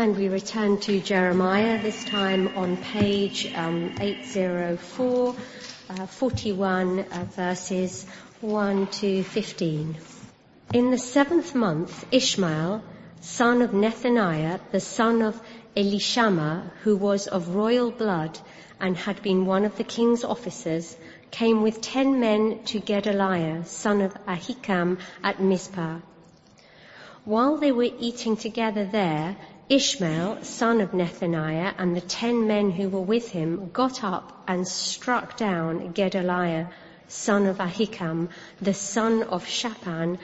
And we return to Jeremiah, this time on page um, 804, uh, 41 uh, verses 1 to 15. In the seventh month, Ishmael, son of Nethaniah, the son of Elishama, who was of royal blood and had been one of the king's officers, came with ten men to Gedaliah, son of Ahikam, at Mizpah. While they were eating together there, Ishmael, son of Nethaniah, and the ten men who were with him got up and struck down Gedaliah, son of Ahikam, the son of Shaphan,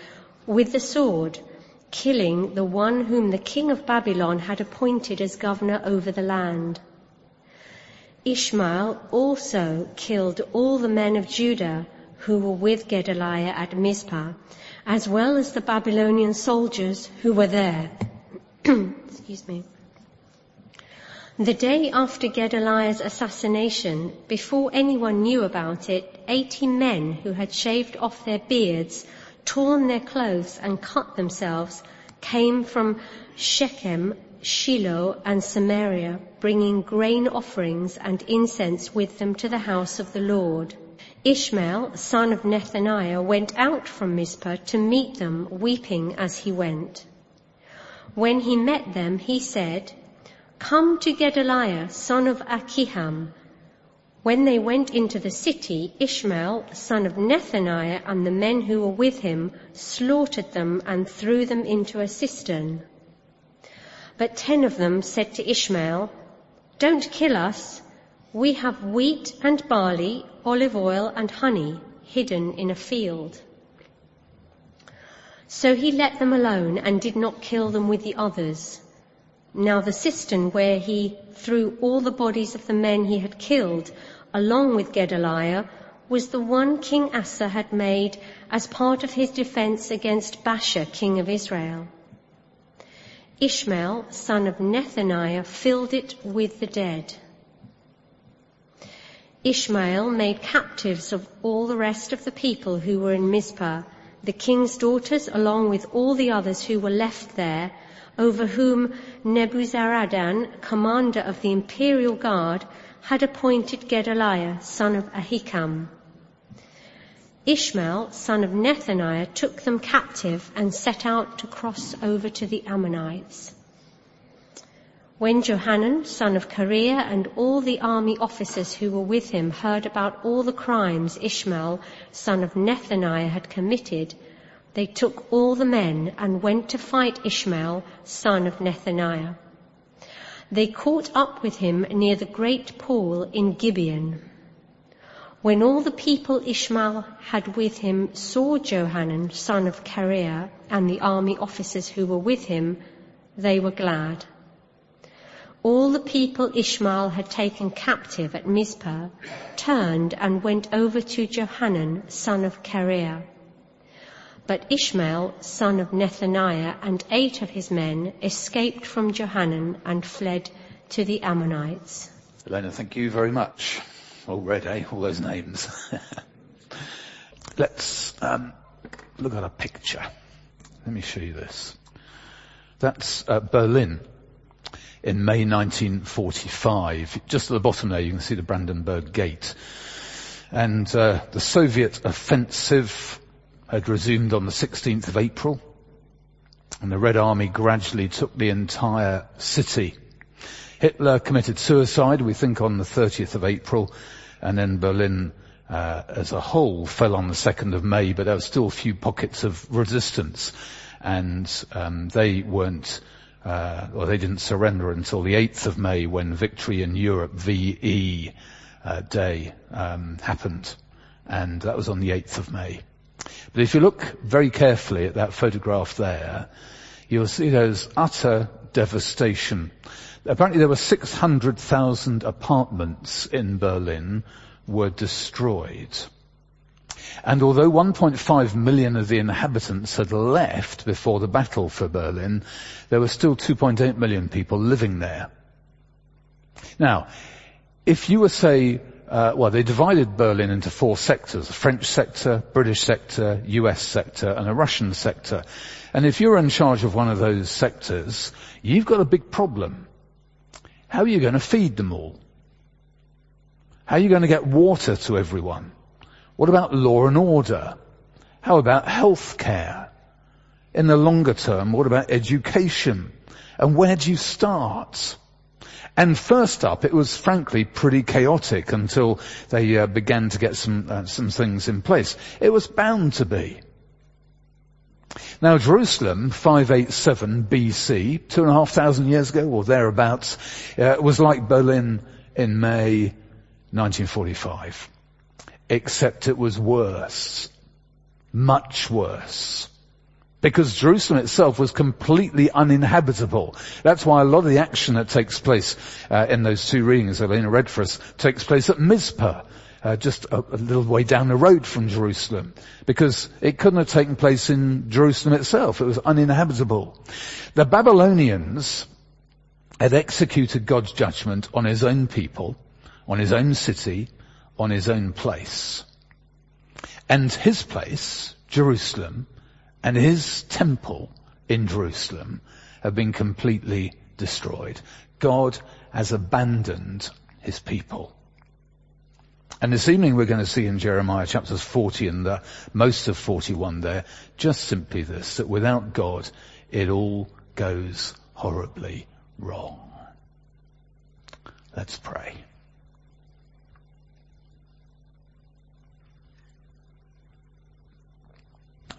with the sword, killing the one whom the king of Babylon had appointed as governor over the land. Ishmael also killed all the men of Judah who were with Gedaliah at Mizpah, as well as the Babylonian soldiers who were there. Excuse me. The day after Gedaliah's assassination, before anyone knew about it, 80 men who had shaved off their beards, torn their clothes and cut themselves, came from Shechem, Shiloh and Samaria, bringing grain offerings and incense with them to the house of the Lord. Ishmael, son of Nethaniah, went out from Mizpah to meet them, weeping as he went. When he met them, he said, Come to Gedaliah, son of Ahikam. When they went into the city, Ishmael, son of Nethaniah, and the men who were with him slaughtered them and threw them into a cistern. But ten of them said to Ishmael, Don't kill us. We have wheat and barley, olive oil and honey hidden in a field. So he let them alone and did not kill them with the others. Now the cistern where he threw all the bodies of the men he had killed, along with Gedaliah, was the one King Asa had made as part of his defense against Baasha, king of Israel. Ishmael, son of Nethaniah, filled it with the dead. Ishmael made captives of all the rest of the people who were in Mizpah, the king's daughters along with all the others who were left there, over whom Nebuzaradan, commander of the imperial guard, had appointed Gedaliah, son of Ahikam. Ishmael, son of Nethaniah, took them captive and set out to cross over to the Ammonites. When Johanan, son of Kareah, and all the army officers who were with him heard about all the crimes Ishmael, son of Nethaniah, had committed, they took all the men and went to fight Ishmael, son of Nethaniah. They caught up with him near the great pool in Gibeon. When all the people Ishmael had with him saw Johanan, son of Kareah, and the army officers who were with him, they were glad all the people Ishmael had taken captive at Mizpah turned and went over to Johanan, son of Kareah. But Ishmael, son of Nethaniah, and eight of his men escaped from Johanan and fled to the Ammonites. Elena, thank you very much. All read, eh? All those names. Let's um, look at a picture. Let me show you this. That's uh, Berlin in May 1945. Just at the bottom there you can see the Brandenburg Gate. And uh, the Soviet offensive had resumed on the 16th of April and the Red Army gradually took the entire city. Hitler committed suicide, we think, on the 30th of April, and then Berlin uh, as a whole fell on the 2nd of May, but there were still a few pockets of resistance, and um, they weren't uh, or they didn't surrender until the 8th of May when Victory in Europe VE uh, Day um, happened, and that was on the 8th of May. But if you look very carefully at that photograph there, you'll see there's utter devastation. Apparently there were 600,000 apartments in Berlin were destroyed. And although 1.5 million of the inhabitants had left before the battle for Berlin, there were still 2.8 million people living there. Now, if you were, say, uh, well, they divided Berlin into four sectors, a French sector, British sector, US sector, and a Russian sector. And if you're in charge of one of those sectors, you've got a big problem. How are you going to feed them all? How are you going to get water to everyone? What about law and order? How about health care? In the longer term, what about education? And where do you start? And first up, it was frankly pretty chaotic until they uh, began to get some uh, some things in place. It was bound to be. Now Jerusalem, 587 BC, two and a half thousand years ago or thereabouts, uh, was like Berlin in May 1945. Except it was worse. Much worse because Jerusalem itself was completely uninhabitable. That's why a lot of the action that takes place uh, in those two readings Elena read for us takes place at Mizpah, uh, just a, a, little way down the road from Jerusalem, because it couldn't have taken place in Jerusalem itself. It was uninhabitable. The Babylonians had executed God's judgment on his own people, on his own city, on his own place. And his place, Jerusalem, and his temple in Jerusalem have been completely destroyed. God has abandoned his people. And this evening we're going to see in Jeremiah chapters 40 and the, most of 41 there, just simply this, that without God, it all goes horribly wrong. Let's pray.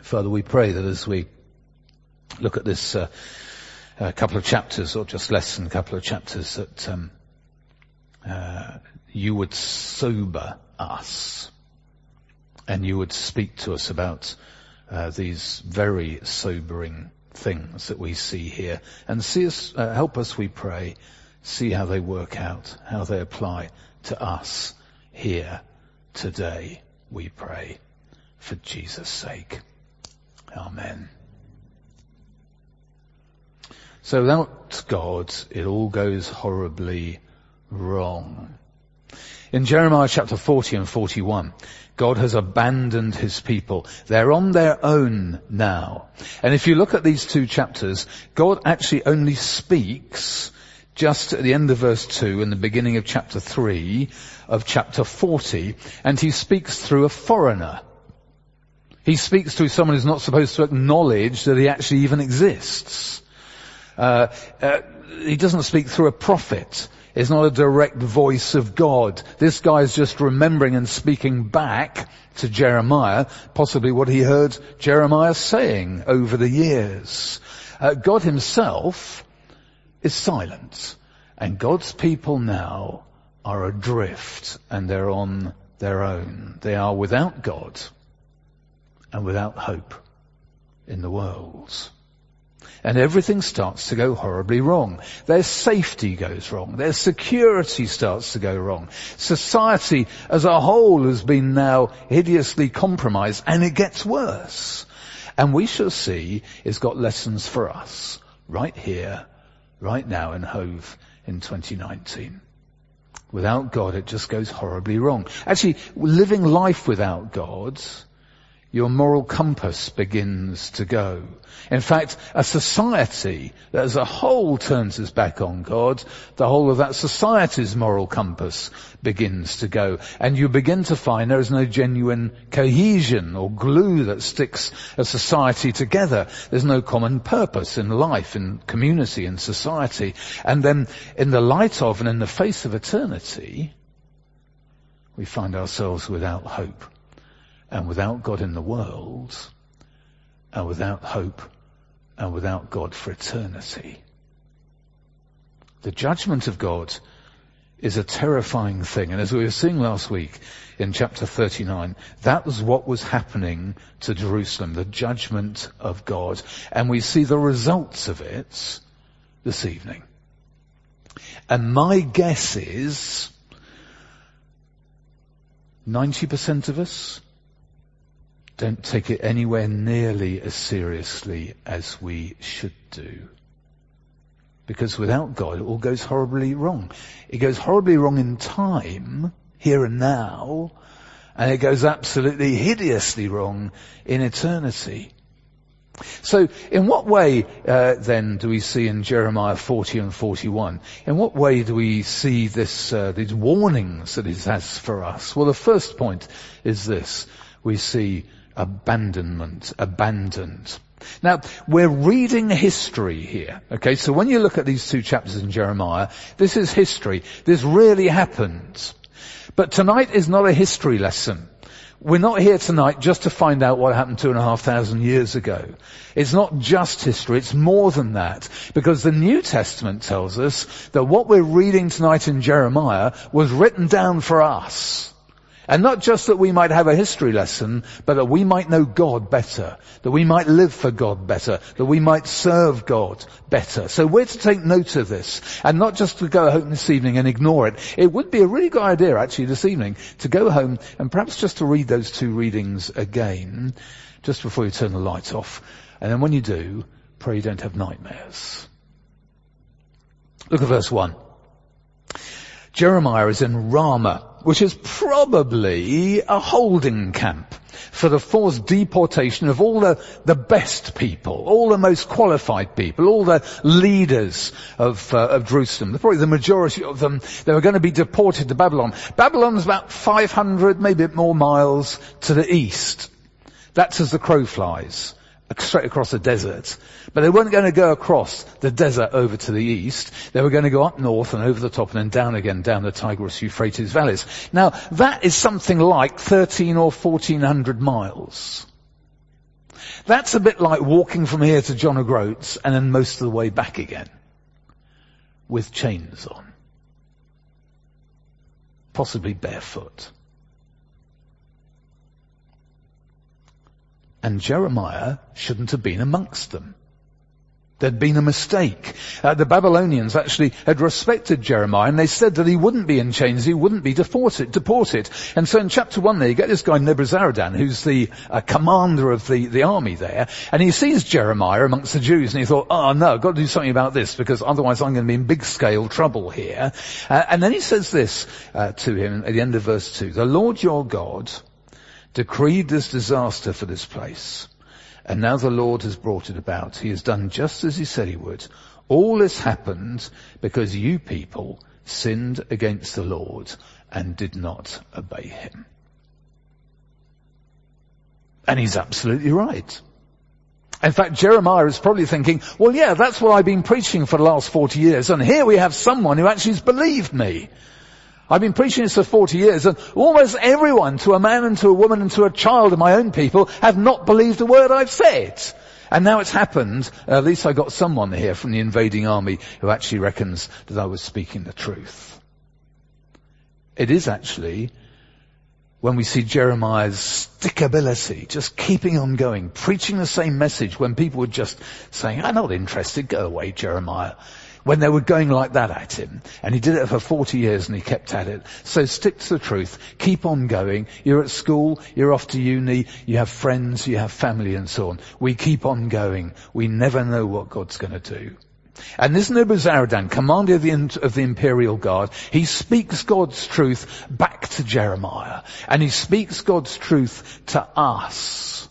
Father, we pray that as we look at this uh, uh, couple of chapters, or just less than a couple of chapters, that um, uh, you would sober us and you would speak to us about uh, these very sobering things that we see here, and see us, uh, help us, we pray, see how they work out, how they apply to us here today. We pray for Jesus' sake. Amen. So without God, it all goes horribly wrong. In Jeremiah chapter 40 and 41, God has abandoned his people. They're on their own now. And if you look at these two chapters, God actually only speaks just at the end of verse 2 and the beginning of chapter 3 of chapter 40, and he speaks through a foreigner. He speaks to someone who's not supposed to acknowledge that he actually even exists. Uh, uh, he doesn't speak through a prophet. It's not a direct voice of God. This guy is just remembering and speaking back to Jeremiah, possibly what he heard Jeremiah saying over the years. Uh, God himself is silent. And God's people now are adrift and they're on their own. They are without God and without hope in the world. And everything starts to go horribly wrong. Their safety goes wrong. Their security starts to go wrong. Society as a whole has been now hideously compromised and it gets worse. And we shall see it's got lessons for us right here, right now in Hove in 2019. Without God, it just goes horribly wrong. Actually, living life without God your moral compass begins to go. In fact, a society that as a whole turns its back on God, the whole of that society's moral compass begins to go. And you begin to find there is no genuine cohesion or glue that sticks a society together. There's no common purpose in life, in community, in society. And then in the light of and in the face of eternity, we find ourselves without hope and without God in the world, and without hope, and without God for eternity. The judgment of God is a terrifying thing. And as we were seeing last week in chapter 39, that was what was happening to Jerusalem, the judgment of God. And we see the results of it this evening. And my guess is 90% of us don't take it anywhere nearly as seriously as we should do. Because without God, it all goes horribly wrong. It goes horribly wrong in time, here and now, and it goes absolutely hideously wrong in eternity. So in what way uh, then do we see in Jeremiah 40 and 41? In what way do we see this, uh, these warnings that it has for us? Well, the first point is this. We see abandonment, abandoned. Now, we're reading history here, okay? So when you look at these two chapters in Jeremiah, this is history. This really happened. But tonight is not a history lesson. We're not here tonight just to find out what happened two and a half thousand years ago. It's not just history, it's more than that. Because the New Testament tells us that what we're reading tonight in Jeremiah was written down for us. And not just that we might have a history lesson, but that we might know God better, that we might live for God better, that we might serve God better. So we're to take note of this, and not just to go home this evening and ignore it. It would be a really good idea actually this evening to go home and perhaps just to read those two readings again, just before you turn the lights off. And then when you do, pray you don't have nightmares. Look at verse 1. Jeremiah is in Ramah, which is probably a holding camp for the forced deportation of all the, the best people, all the most qualified people, all the leaders of, uh, of Jerusalem. Probably the majority of them, they were going to be deported to Babylon. Babylon's about 500, maybe more miles to the east. That's as the crow flies straight across the desert. But they weren't going to go across the desert over to the east. They were going to go up north and over the top and then down again down the Tigris Euphrates valleys. Now that is something like 13 or 1400 miles. That's a bit like walking from here to John O'Groats and then most of the way back again. With chains on. Possibly barefoot. And Jeremiah shouldn't have been amongst them. There'd been a mistake. Uh, the Babylonians actually had respected Jeremiah and they said that he wouldn't be in chains, he wouldn't be deported. deported. And so in chapter one there you get this guy Nebuzaradan who's the uh, commander of the, the army there and he sees Jeremiah amongst the Jews and he thought, oh no, I've got to do something about this because otherwise I'm going to be in big scale trouble here. Uh, and then he says this uh, to him at the end of verse two, the Lord your God decreed this disaster for this place. And now the Lord has brought it about. He has done just as he said he would. All this happened because you people sinned against the Lord and did not obey him. And he's absolutely right. In fact, Jeremiah is probably thinking, well yeah, that's what I've been preaching for the last 40 years and here we have someone who actually has believed me. I've been preaching this for 40 years and almost everyone, to a man and to a woman and to a child of my own people, have not believed a word I've said. And now it's happened, at least I got someone here from the invading army who actually reckons that I was speaking the truth. It is actually when we see Jeremiah's stickability, just keeping on going, preaching the same message when people were just saying, I'm not interested, go away Jeremiah when they were going like that at him. And he did it for 40 years and he kept at it. So stick to the truth. Keep on going. You're at school, you're off to uni, you have friends, you have family and so on. We keep on going. We never know what God's going to do. And this Nebuzaradan, commander of the, of the imperial guard, he speaks God's truth back to Jeremiah. And he speaks God's truth to us.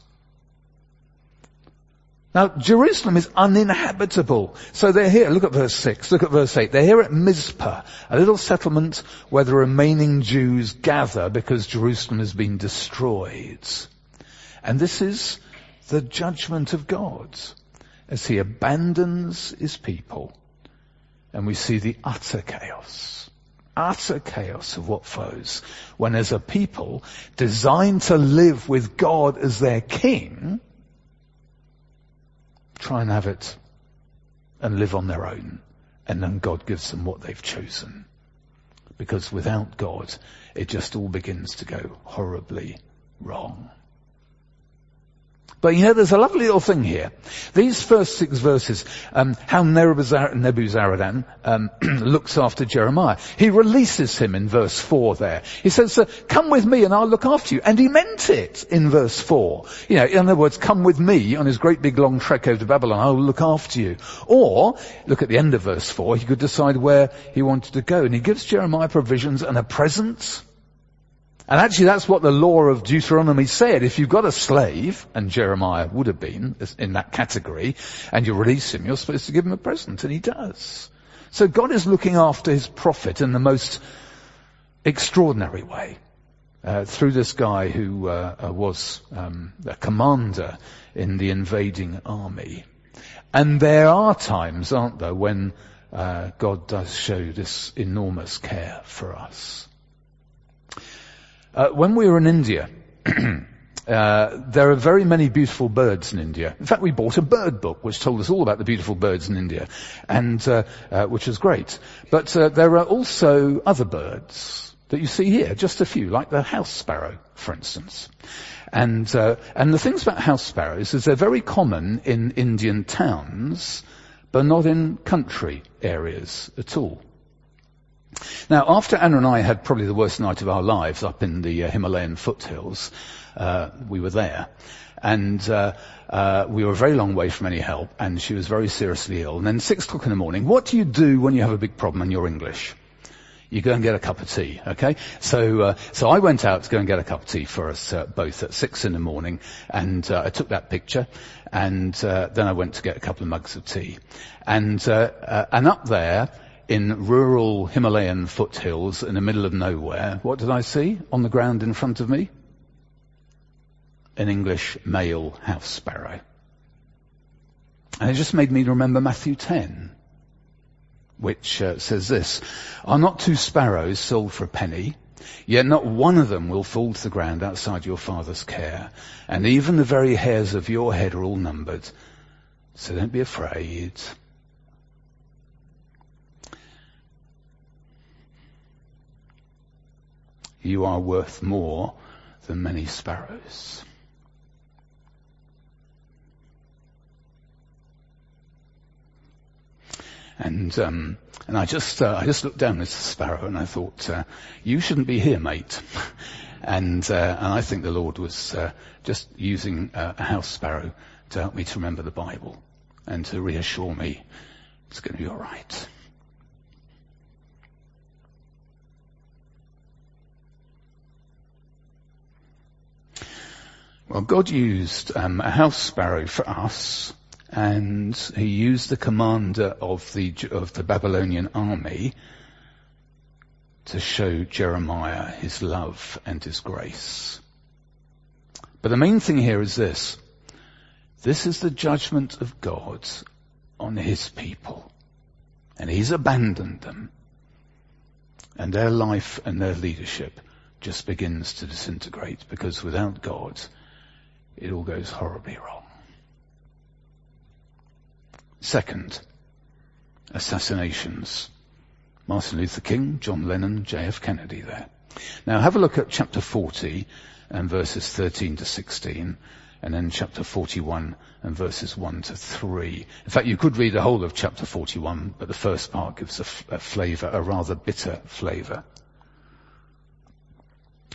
Now, Jerusalem is uninhabitable. So they're here. Look at verse 6. Look at verse 8. They're here at Mizpah, a little settlement where the remaining Jews gather because Jerusalem has been destroyed. And this is the judgment of God as he abandons his people. And we see the utter chaos utter chaos of what flows when as a people designed to live with God as their king, try and have it and live on their own. And then God gives them what they've chosen. Because without God, it just all begins to go horribly wrong. But you know, there's a lovely little thing here. These first six verses, um, how Nebuzaradan um, looks after Jeremiah. He releases him in verse 4 there. He says, come with me and I'll look after you. And he meant it in verse 4. You know, in other words, come with me on his great big long trek over to Babylon. I will look after you. Or, look at the end of verse 4, he could decide where he wanted to go. And he gives Jeremiah provisions and a present And actually that's what the law of Deuteronomy said. If you've got a slave, and Jeremiah would have been in that category, and you release him, you're supposed to give him a present, and he does. So God is looking after his prophet in the most extraordinary way. Uh, through this guy who uh, uh, was um, a commander in the invading army. And there are times, aren't there, when uh, God does show this enormous care for us. Uh, when we were in India, uh, there are very many beautiful birds in India. In fact, we bought a bird book which told us all about the beautiful birds in India, and uh, uh which was great. But uh, there are also other birds that you see here, just a few, like the house sparrow, for instance. And uh, and the things about house sparrows is they're very common in Indian towns, but not in country areas at all. Now, after Anna and I had probably the worst night of our lives up in the uh, Himalayan foothills, uh, we were there, and uh, uh, we were a very long way from any help, and she was very seriously ill. And then six o'clock in the morning, what do you do when you have a big problem and you're English? You go and get a cup of tea, okay? So, uh, so I went out to go and get a cup of tea for us uh, both at six in the morning, and I took that picture, and then I went to get a couple of mugs of tea, and and up there in rural Himalayan foothills in the middle of nowhere, what did I see on the ground in front of me? An English male house sparrow. And it just made me remember Matthew 10, which uh, says this, Are not two sparrows sold for a penny? Yet not one of them will fall to the ground outside your father's care. And even the very hairs of your head are all numbered. So don't be afraid. You are worth more than many sparrows. And um, and I just uh, I just looked down at the sparrow and I thought, uh, you shouldn't be here, mate. and uh, and I think the Lord was uh, just using uh, a house sparrow to help me to remember the Bible and to reassure me it's going to be all right. Well, God used um, a house sparrow for us, and He used the commander of the of the Babylonian army to show Jeremiah His love and His grace. But the main thing here is this: this is the judgment of God on His people, and He's abandoned them, and their life and their leadership just begins to disintegrate because without God it all goes horribly wrong. Second, assassinations. Martin Luther King, John Lennon, J.F. Kennedy there. Now have a look at chapter 40 and verses 13 to 16 and then chapter 41 and verses 1 to 3. In fact, you could read the whole of chapter 41, but the first part gives a, f- a flavour, a rather bitter flavour.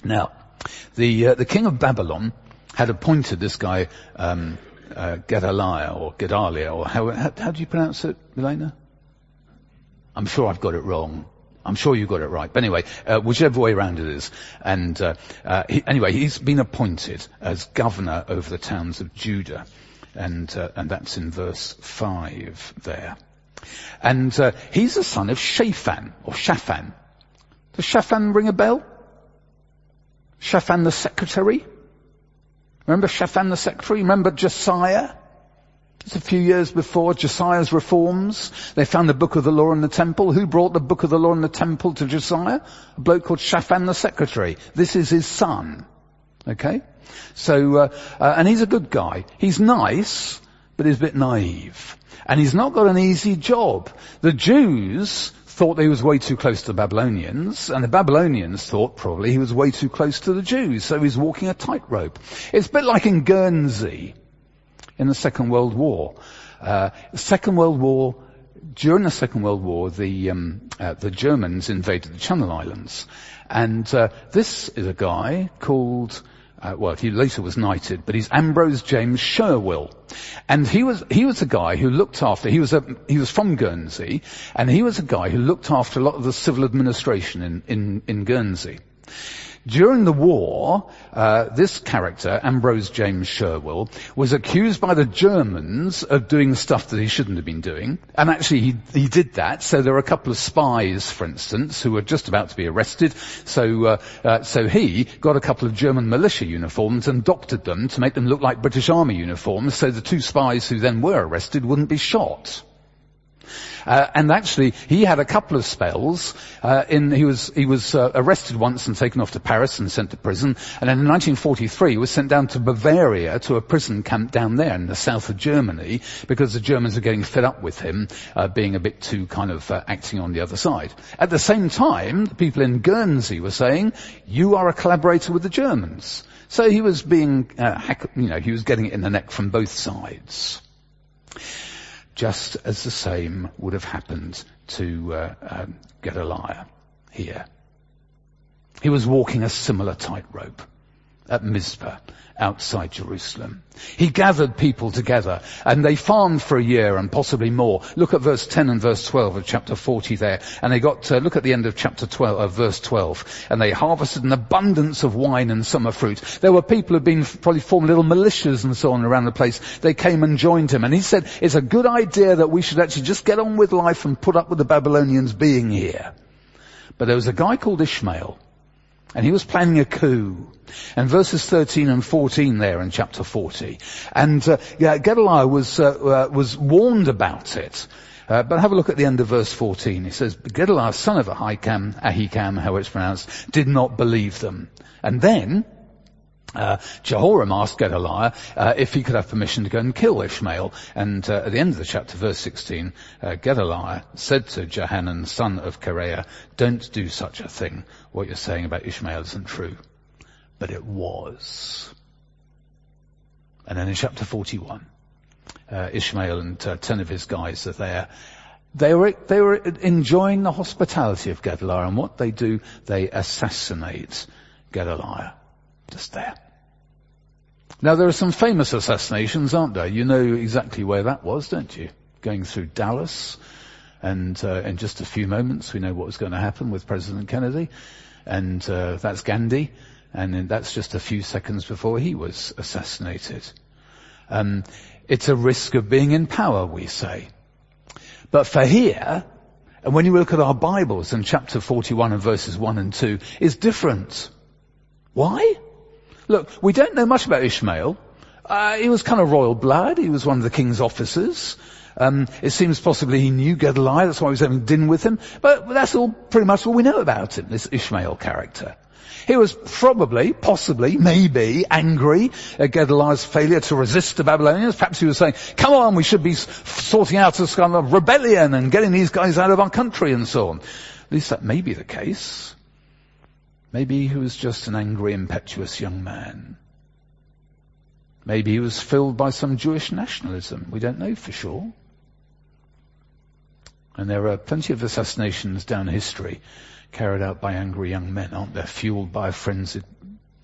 Now, the, uh, the king of Babylon had appointed this guy um, uh, Gedaliah or Gedalia or how, how, how do you pronounce it, Elena? I'm sure I've got it wrong. I'm sure you got it right. But anyway, uh, whichever way around it is. And uh, uh, he, anyway, he's been appointed as governor over the towns of Judah, and uh, and that's in verse five there. And uh, he's the son of Shaphan or Shaphan. Does Shaphan ring a bell? Shaphan the secretary. Remember Shaphan the secretary? Remember Josiah? It's a few years before Josiah's reforms. They found the book of the law in the temple. Who brought the book of the law in the temple to Josiah? A bloke called Shaphan the secretary. This is his son. Okay? So, uh, uh, and he's a good guy. He's nice, but he's a bit naive. And he's not got an easy job. The Jews thought he was way too close to the Babylonians, and the Babylonians thought probably he was way too close to the Jews, so he's walking a tightrope. It's a bit like in Guernsey in the Second World War. Uh, Second World War, during the Second World War, the um, uh, the Germans invaded the Channel Islands, and uh, this is a guy called uh, well, he later was knighted, but he's Ambrose James Sherwill. And he was, he was a guy who looked after, he was a, he was from Guernsey, and he was a guy who looked after a lot of the civil administration in, in, in Guernsey. During the war, uh, this character, Ambrose James Sherwill, was accused by the Germans of doing stuff that he shouldn't have been doing. And actually he, he did that. So there were a couple of spies, for instance, who were just about to be arrested. So, uh, uh, so he got a couple of German militia uniforms and doctored them to make them look like British Army uniforms so the two spies who then were arrested wouldn't be shot. Uh, and actually, he had a couple of spells. Uh, in he was he was uh, arrested once and taken off to Paris and sent to prison. And then in 1943, he was sent down to Bavaria to a prison camp down there in the south of Germany because the Germans were getting fed up with him uh, being a bit too kind of uh, acting on the other side. At the same time, the people in Guernsey were saying, "You are a collaborator with the Germans." So he was being, uh, you know, he was getting it in the neck from both sides just as the same would have happened to uh, um, Gedaliah here. He was walking a similar tightrope at Mizpah outside Jerusalem. He gathered people together and they farmed for a year and possibly more. Look at verse 10 and verse 12 of chapter 40 there. And they got to look at the end of chapter 12, uh, verse 12. And they harvested an abundance of wine and summer fruit. There were people who'd been probably formed little militias and so on around the place. They came and joined him and he said, it's a good idea that we should actually just get on with life and put up with the Babylonians being here. But there was a guy called Ishmael and he was planning a coup. And verses 13 and 14 there in chapter 40. And uh, yeah, Gedaliah was, uh, uh, was warned about it. Uh, but have a look at the end of verse 14. He says, Gedaliah, son of Ahikam, Ahikam, how it's pronounced, did not believe them. And then, uh, Jehoram asked Gedaliah uh, if he could have permission to go and kill Ishmael. And uh, at the end of the chapter, verse 16, uh, Gedaliah said to Johanan, son of Kareah, don't do such a thing. What you're saying about Ishmael isn't true. But it was. And then in chapter 41, uh, Ishmael and uh, ten of his guys are there. They were, they were enjoying the hospitality of Gedaliah, and what they do, they assassinate Gedaliah just there. Now there are some famous assassinations, aren't there? You know exactly where that was, don't you? Going through Dallas, and uh, in just a few moments we know what was going to happen with President Kennedy, and uh, that's Gandhi, and that's just a few seconds before he was assassinated. Um, it's a risk of being in power, we say. But for here, and when you look at our Bibles in chapter 41 and verses 1 and 2, is different. Why? Look, we don't know much about Ishmael. Uh, he was kind of royal blood. He was one of the king's officers. Um, it seems possibly he knew Gedaliah. That's why he was having dinner with him. But that's all pretty much all we know about him, this Ishmael character. He was probably, possibly, maybe angry at Gedaliah's failure to resist the Babylonians. Perhaps he was saying, come on, we should be sorting out this kind of rebellion and getting these guys out of our country and so on. At least that may be the case. Maybe he was just an angry, impetuous young man. Maybe he was filled by some Jewish nationalism. We don't know for sure. And there are plenty of assassinations down history carried out by angry young men, aren't there? Fueled by frenzied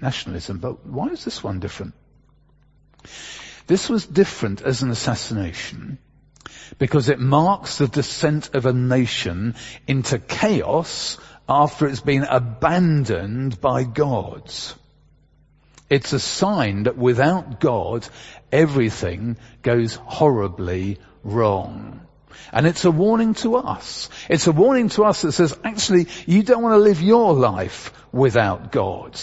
nationalism. But why is this one different? This was different as an assassination because it marks the descent of a nation into chaos after it's been abandoned by God. It's a sign that without God, everything goes horribly wrong. And it's a warning to us. It's a warning to us that says, actually, you don't want to live your life without God.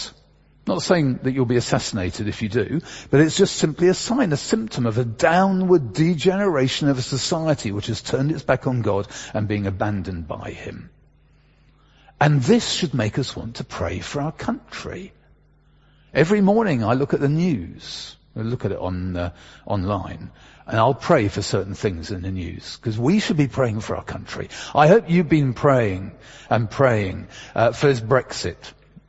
Not saying that you'll be assassinated if you do, but it's just simply a sign, a symptom of a downward degeneration of a society which has turned its back on God and being abandoned by Him. And this should make us want to pray for our country. Every morning I look at the news. I look at it on uh, online, and I'll pray for certain things in the news because we should be praying for our country. I hope you've been praying and praying uh, for Brexit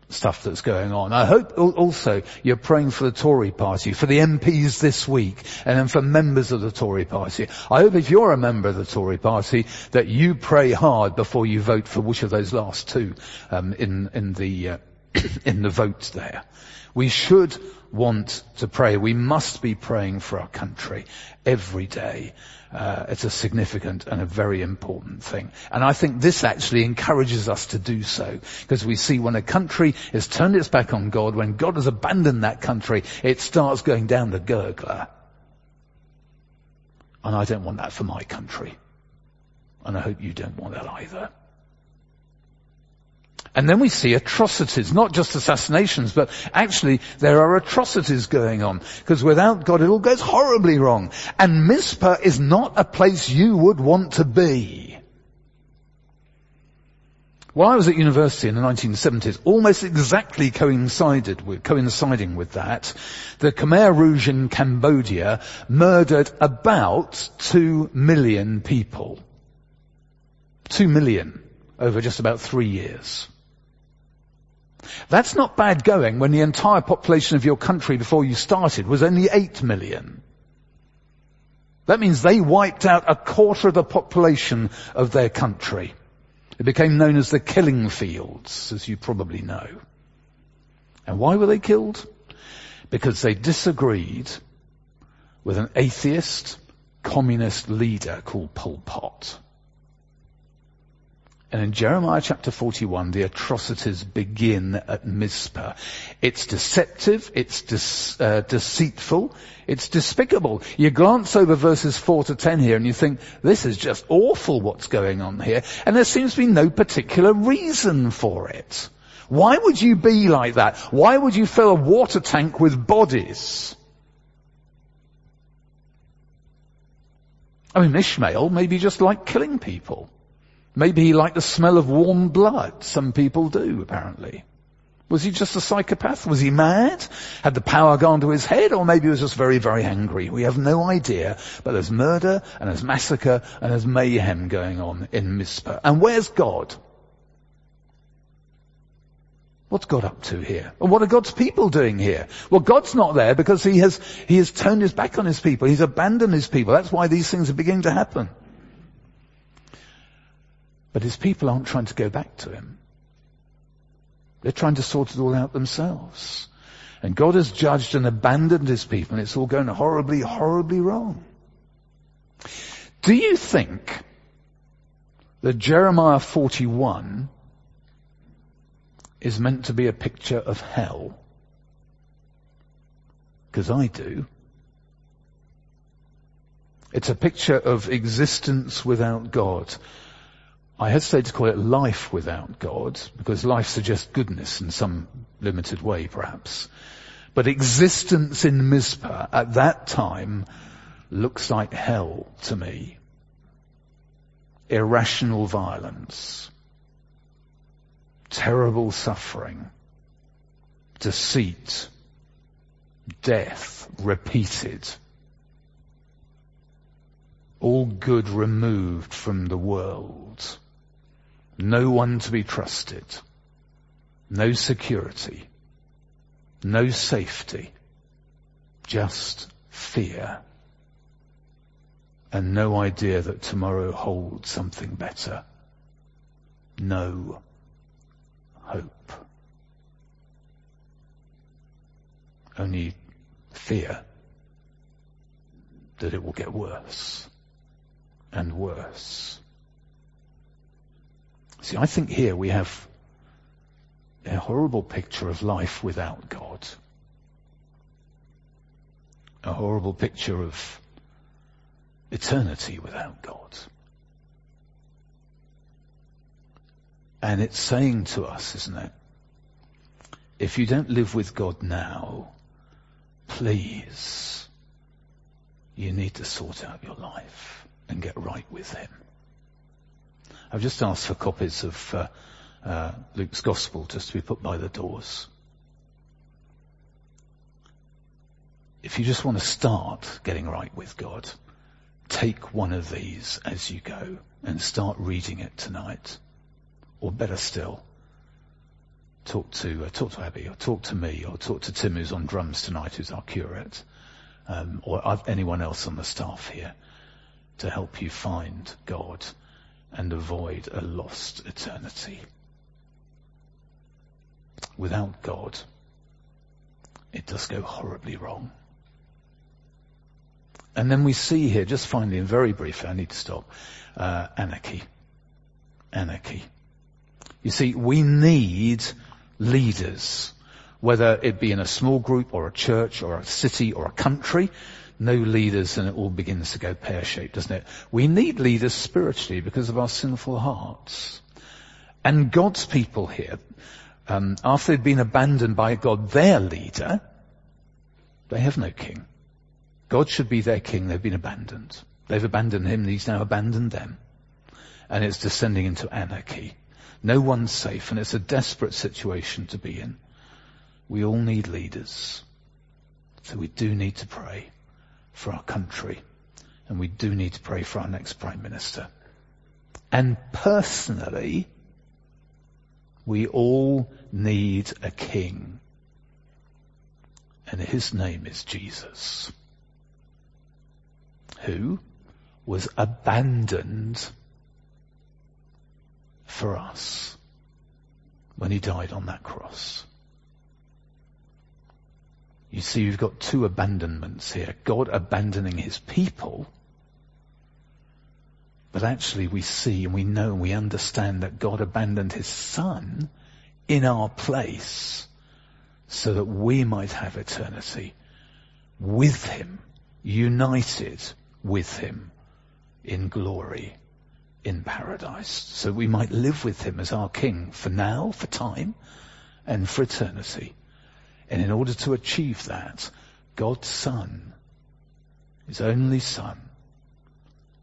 stuff that's going on. I hope also you're praying for the Tory party, for the MPs this week, and then for members of the Tory party. I hope if you're a member of the Tory party that you pray hard before you vote for which of those last two um, in in the uh, in the vote there. We should want to pray. We must be praying for our country every day. Uh, it's a significant and a very important thing. And I think this actually encourages us to do so because we see when a country has turned its back on God, when God has abandoned that country, it starts going down the gurgler. And I don't want that for my country. And I hope you don't want that either. And then we see atrocities, not just assassinations, but actually there are atrocities going on. Because without God it all goes horribly wrong. And Mizpah is not a place you would want to be. While I was at university in the 1970s, almost exactly coincided with, coinciding with that, the Khmer Rouge in Cambodia murdered about two million people. Two million over just about three years. That's not bad going when the entire population of your country before you started was only 8 million. That means they wiped out a quarter of the population of their country. It became known as the killing fields, as you probably know. And why were they killed? Because they disagreed with an atheist communist leader called Pol Pot. And in Jeremiah chapter 41, the atrocities begin at Mizpah. It's deceptive, it's de- uh, deceitful, it's despicable. You glance over verses 4 to 10 here and you think, this is just awful what's going on here. And there seems to be no particular reason for it. Why would you be like that? Why would you fill a water tank with bodies? I mean, Ishmael maybe just like killing people. Maybe he liked the smell of warm blood. Some people do, apparently. Was he just a psychopath? Was he mad? Had the power gone to his head? Or maybe he was just very, very angry? We have no idea. But there's murder, and there's massacre, and there's mayhem going on in Mizpah. And where's God? What's God up to here? And what are God's people doing here? Well, God's not there because he has, he has turned his back on his people. He's abandoned his people. That's why these things are beginning to happen. But his people aren't trying to go back to him. They're trying to sort it all out themselves. And God has judged and abandoned his people and it's all going horribly, horribly wrong. Do you think that Jeremiah 41 is meant to be a picture of hell? Because I do. It's a picture of existence without God. I hesitate to call it life without God, because life suggests goodness in some limited way, perhaps. But existence in Mizpah at that time looks like hell to me. Irrational violence, terrible suffering, deceit, death repeated, all good removed from the world no one to be trusted. No security. No safety. Just fear. And no idea that tomorrow holds something better. No hope. Only fear that it will get worse and worse See, I think here we have a horrible picture of life without God. A horrible picture of eternity without God. And it's saying to us, isn't it? If you don't live with God now, please, you need to sort out your life and get right with Him. I've just asked for copies of uh, uh, Luke's Gospel just to be put by the doors. If you just want to start getting right with God, take one of these as you go and start reading it tonight. Or better still, talk to uh, talk to Abby, or talk to me, or talk to Tim who's on drums tonight, who's our curate, um, or anyone else on the staff here, to help you find God and avoid a lost eternity. without God, it does go horribly wrong. And then we see here, just finally and very briefly, I need to stop, uh, anarchy. Anarchy. You see, we need leaders, whether it be in a small group or a church or a city or a country, no leaders and it all begins to go pear-shaped, doesn't it? We need leaders spiritually because of our sinful hearts. And God's people here, um, after they've been abandoned by God, their leader, they have no king. God should be their king. They've been abandoned. They've abandoned him. and He's now abandoned them. And it's descending into anarchy. No one's safe and it's a desperate situation to be in. We all need leaders. So we do need to pray for our country. And we do need to pray for our next Prime Minister. And personally, we all need a king. And his name is Jesus. Who was abandoned for us when he died on that cross. You see, you've got two abandonments here. God abandoning his people. But actually we see and we know and we understand that God abandoned his son in our place so that we might have eternity with him, united with him in glory in paradise. So we might live with him as our king for now, for time, and for eternity. And in order to achieve that, God's Son, His only Son,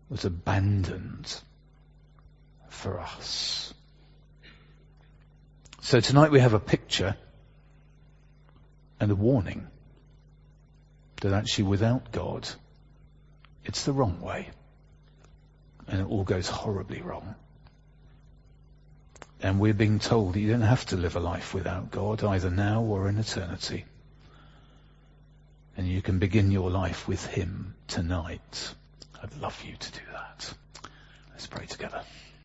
was abandoned for us. So tonight we have a picture and a warning that actually without God, it's the wrong way. And it all goes horribly wrong. And we're being told that you don't have to live a life without God, either now or in eternity. And you can begin your life with Him tonight. I'd love you to do that. Let's pray together.